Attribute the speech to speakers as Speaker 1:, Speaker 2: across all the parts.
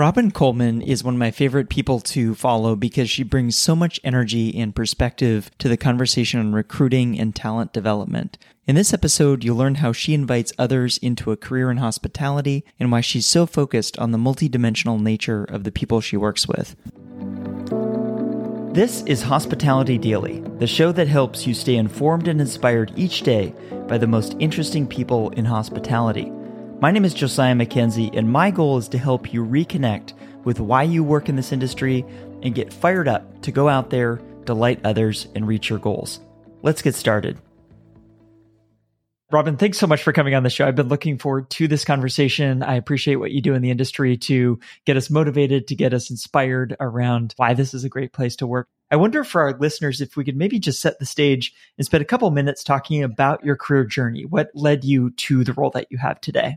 Speaker 1: Robin Coleman is one of my favorite people to follow because she brings so much energy and perspective to the conversation on recruiting and talent development. In this episode, you'll learn how she invites others into a career in hospitality and why she's so focused on the multidimensional nature of the people she works with. This is Hospitality Daily, the show that helps you stay informed and inspired each day by the most interesting people in hospitality. My name is Josiah Mackenzie, and my goal is to help you reconnect with why you work in this industry and get fired up to go out there, delight others, and reach your goals. Let's get started. Robin, thanks so much for coming on the show. I've been looking forward to this conversation. I appreciate what you do in the industry to get us motivated, to get us inspired around why this is a great place to work. I wonder for our listeners if we could maybe just set the stage and spend a couple minutes talking about your career journey. What led you to the role that you have today?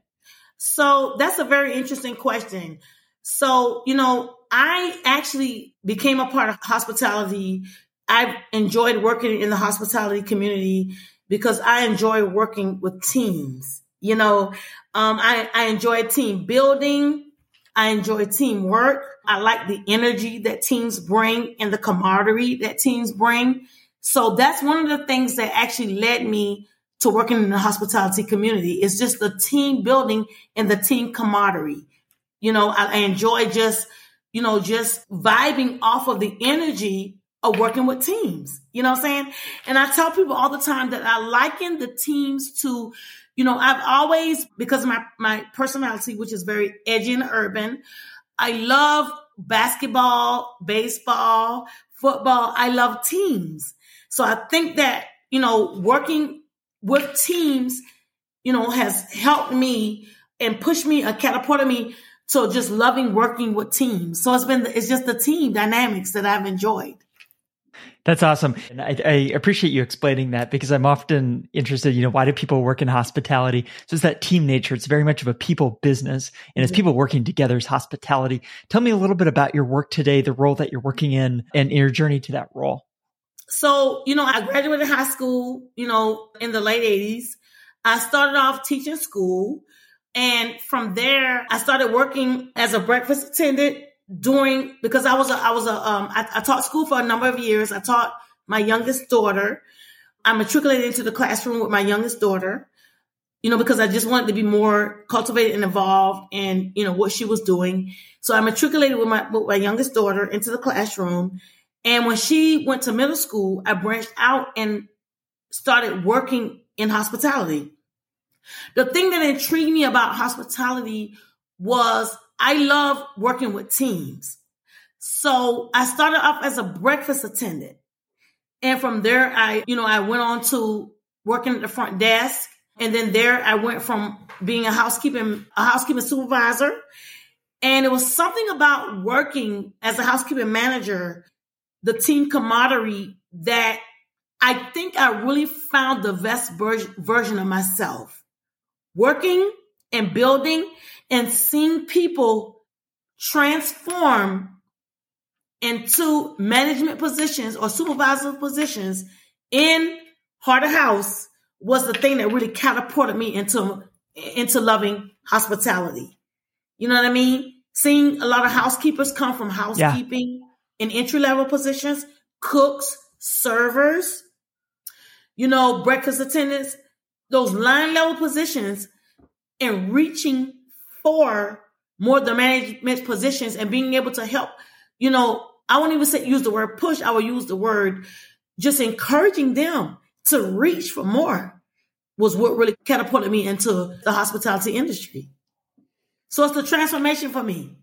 Speaker 2: So that's a very interesting question. So, you know, I actually became a part of hospitality. I've enjoyed working in the hospitality community because I enjoy working with teams. You know, um, I, I enjoy team building. I enjoy teamwork. I like the energy that teams bring and the camaraderie that teams bring. So that's one of the things that actually led me to working in the hospitality community. It's just the team building and the team camaraderie. You know, I, I enjoy just, you know, just vibing off of the energy of working with teams. You know what I'm saying? And I tell people all the time that I liken the teams to, you know, I've always, because of my, my personality, which is very edgy and urban, I love basketball, baseball, football. I love teams. So I think that, you know, working with teams, you know, has helped me and pushed me, uh, catapulted me to just loving working with teams. So it's been, it's just the team dynamics that I've enjoyed.
Speaker 1: That's awesome. And I, I, appreciate you explaining that because I'm often interested, you know, why do people work in hospitality? So it's that team nature. It's very much of a people business and it's mm-hmm. people working together as hospitality. Tell me a little bit about your work today, the role that you're working in and your journey to that role.
Speaker 2: So, you know, I graduated high school, you know, in the late 80s. I started off teaching school. And from there, I started working as a breakfast attendant during, because I was a, I was a, um, I, I taught school for a number of years. I taught my youngest daughter. I matriculated into the classroom with my youngest daughter, you know, because I just wanted to be more cultivated and involved in, you know, what she was doing. So I matriculated with my, with my youngest daughter into the classroom. And when she went to middle school, I branched out and started working in hospitality. The thing that intrigued me about hospitality was I love working with teams. So I started off as a breakfast attendant. And from there, I, you know, I went on to working at the front desk. And then there I went from being a housekeeping, a housekeeping supervisor. And it was something about working as a housekeeping manager the team camaraderie that I think I really found the best version of myself. Working and building and seeing people transform into management positions or supervisor positions in heart of house was the thing that really catapulted me into into loving hospitality. You know what I mean? Seeing a lot of housekeepers come from housekeeping in entry level positions, cooks, servers, you know, breakfast attendants, those line level positions, and reaching for more the management positions and being able to help, you know, I won't even say use the word push, I will use the word just encouraging them to reach for more was what really catapulted me into the hospitality industry. So it's the transformation for me.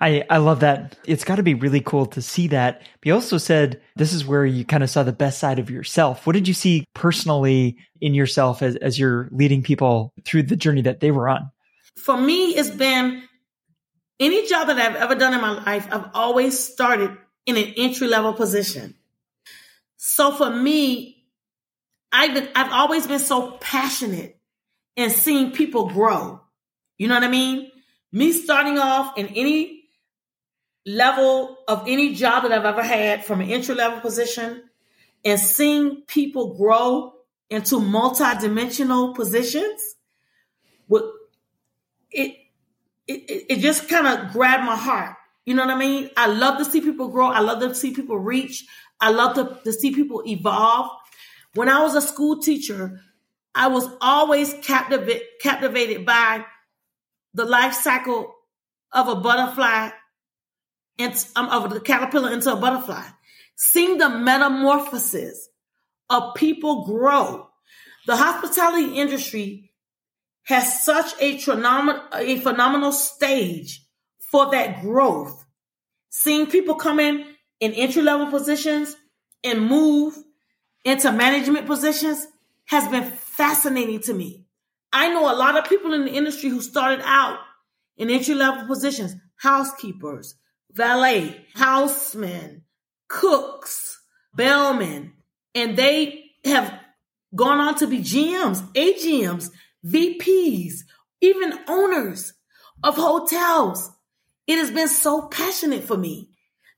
Speaker 1: I, I love that. It's got to be really cool to see that. But you also said this is where you kind of saw the best side of yourself. What did you see personally in yourself as, as you're leading people through the journey that they were on?
Speaker 2: For me, it's been any job that I've ever done in my life, I've always started in an entry level position. So for me, I've been, I've always been so passionate in seeing people grow. You know what I mean? Me starting off in any level of any job that I've ever had from an entry level position and seeing people grow into multi-dimensional positions it it, it, just kind of grabbed my heart. You know what I mean? I love to see people grow. I love to see people reach. I love to, to see people evolve. When I was a school teacher, I was always captivated captivated by the life cycle of a butterfly and um, of the caterpillar into a butterfly. Seeing the metamorphosis of people grow. The hospitality industry has such a, a phenomenal stage for that growth. Seeing people come in in entry level positions and move into management positions has been fascinating to me. I know a lot of people in the industry who started out in entry level positions, housekeepers, valet, housemen, cooks, bellmen, and they have gone on to be GMs, AGMs, VPs, even owners of hotels. It has been so passionate for me.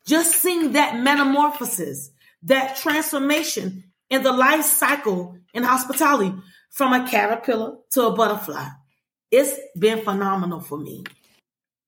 Speaker 2: Just seeing that metamorphosis, that transformation in the life cycle in hospitality from a caterpillar to a butterfly. It's been phenomenal for me.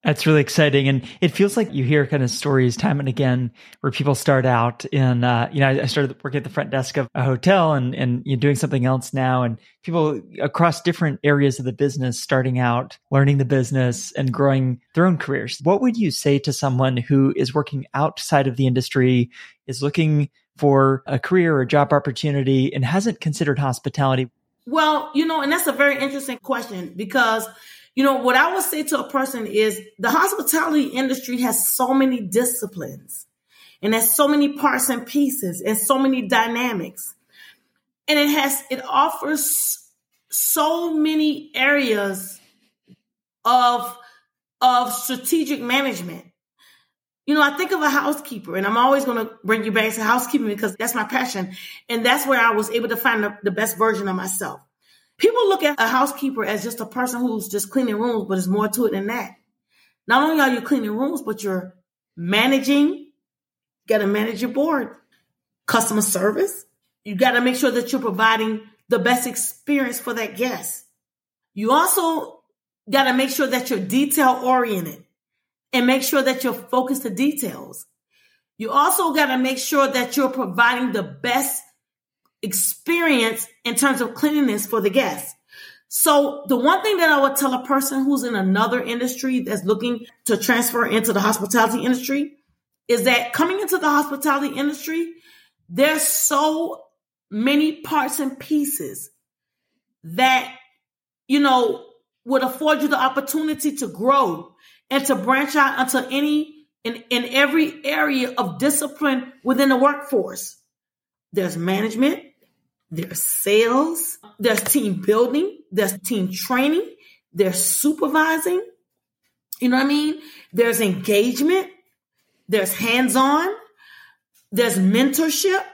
Speaker 1: That's really exciting. And it feels like you hear kind of stories time and again where people start out in, uh, you know, I started working at the front desk of a hotel and, and you're doing something else now. And people across different areas of the business starting out, learning the business and growing their own careers. What would you say to someone who is working outside of the industry, is looking for a career or job opportunity and hasn't considered hospitality?
Speaker 2: Well, you know, and that's a very interesting question because you know, what I would say to a person is the hospitality industry has so many disciplines and has so many parts and pieces and so many dynamics. And it has, it offers so many areas of, of strategic management. You know, I think of a housekeeper, and I'm always going to bring you back to housekeeping because that's my passion. And that's where I was able to find the, the best version of myself. People look at a housekeeper as just a person who's just cleaning rooms, but there's more to it than that. Not only are you cleaning rooms, but you're managing, you got to manage your board, customer service. You got to make sure that you're providing the best experience for that guest. You also got to make sure that you're detail oriented and make sure that you're focused to details. You also got to make sure that you're providing the best experience in terms of cleanliness for the guests. So the one thing that I would tell a person who's in another industry that's looking to transfer into the hospitality industry is that coming into the hospitality industry, there's so many parts and pieces that, you know, would afford you the opportunity to grow and to branch out into any in, in every area of discipline within the workforce. There's management, there's sales, there's team building, there's team training, there's supervising. You know what I mean? There's engagement, there's hands on, there's mentorship.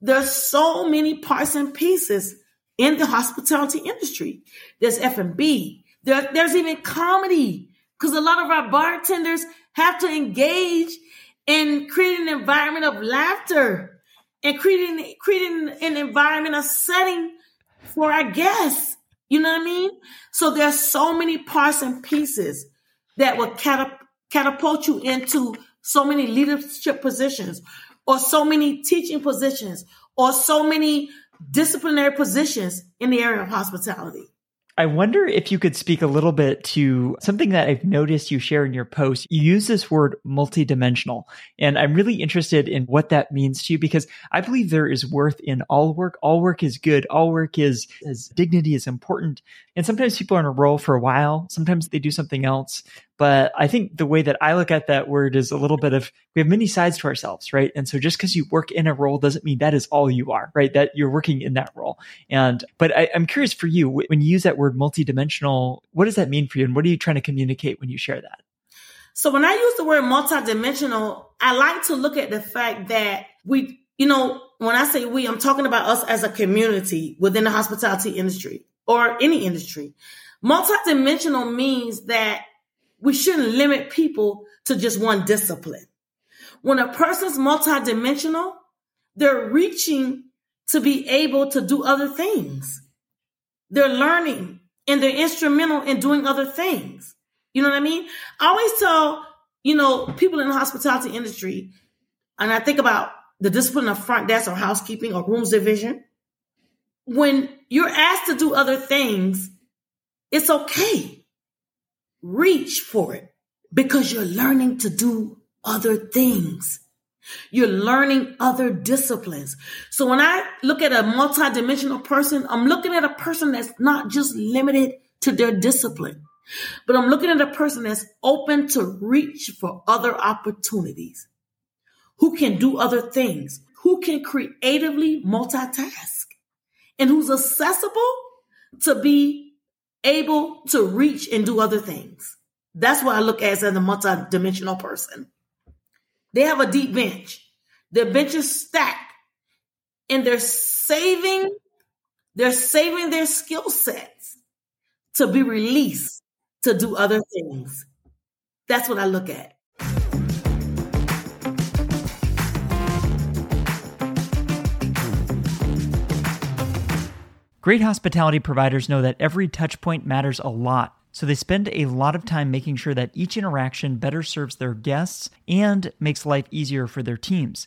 Speaker 2: There's so many parts and pieces in the hospitality industry. There's F&B. There, there's even comedy because a lot of our bartenders have to engage in creating an environment of laughter and creating creating an environment, a setting for our guests. You know what I mean? So there's so many parts and pieces that will catapult you into so many leadership positions or so many teaching positions or so many disciplinary positions in the area of hospitality.
Speaker 1: I wonder if you could speak a little bit to something that I've noticed you share in your post. You use this word multidimensional, and I'm really interested in what that means to you because I believe there is worth in all work. All work is good. All work is, is dignity is important. And sometimes people are in a role for a while. Sometimes they do something else. But I think the way that I look at that word is a little bit of we have many sides to ourselves, right? And so just because you work in a role doesn't mean that is all you are, right? That you're working in that role. And but I, I'm curious for you when you use that word multidimensional, what does that mean for you, and what are you trying to communicate when you share that?
Speaker 2: So when I use the word multidimensional, I like to look at the fact that we, you know, when I say we, I'm talking about us as a community within the hospitality industry or any industry. Multidimensional means that we shouldn't limit people to just one discipline. When a person's multidimensional, they're reaching to be able to do other things. They're learning and they're instrumental in doing other things. You know what I mean? I always tell, you know, people in the hospitality industry, and I think about the discipline of front desk or housekeeping or rooms division. When you're asked to do other things, it's okay. Reach for it because you're learning to do other things. You're learning other disciplines. So when I look at a multidimensional person, I'm looking at a person that's not just limited to their discipline, but I'm looking at a person that's open to reach for other opportunities, who can do other things, who can creatively multitask, and who's accessible to be able to reach and do other things. That's what I look at as a multidimensional person. They have a deep bench. Their bench is stacked and they're saving, they're saving their skill sets to be released to do other things. That's what I look at.
Speaker 1: Great hospitality providers know that every touch point matters a lot so they spend a lot of time making sure that each interaction better serves their guests and makes life easier for their teams.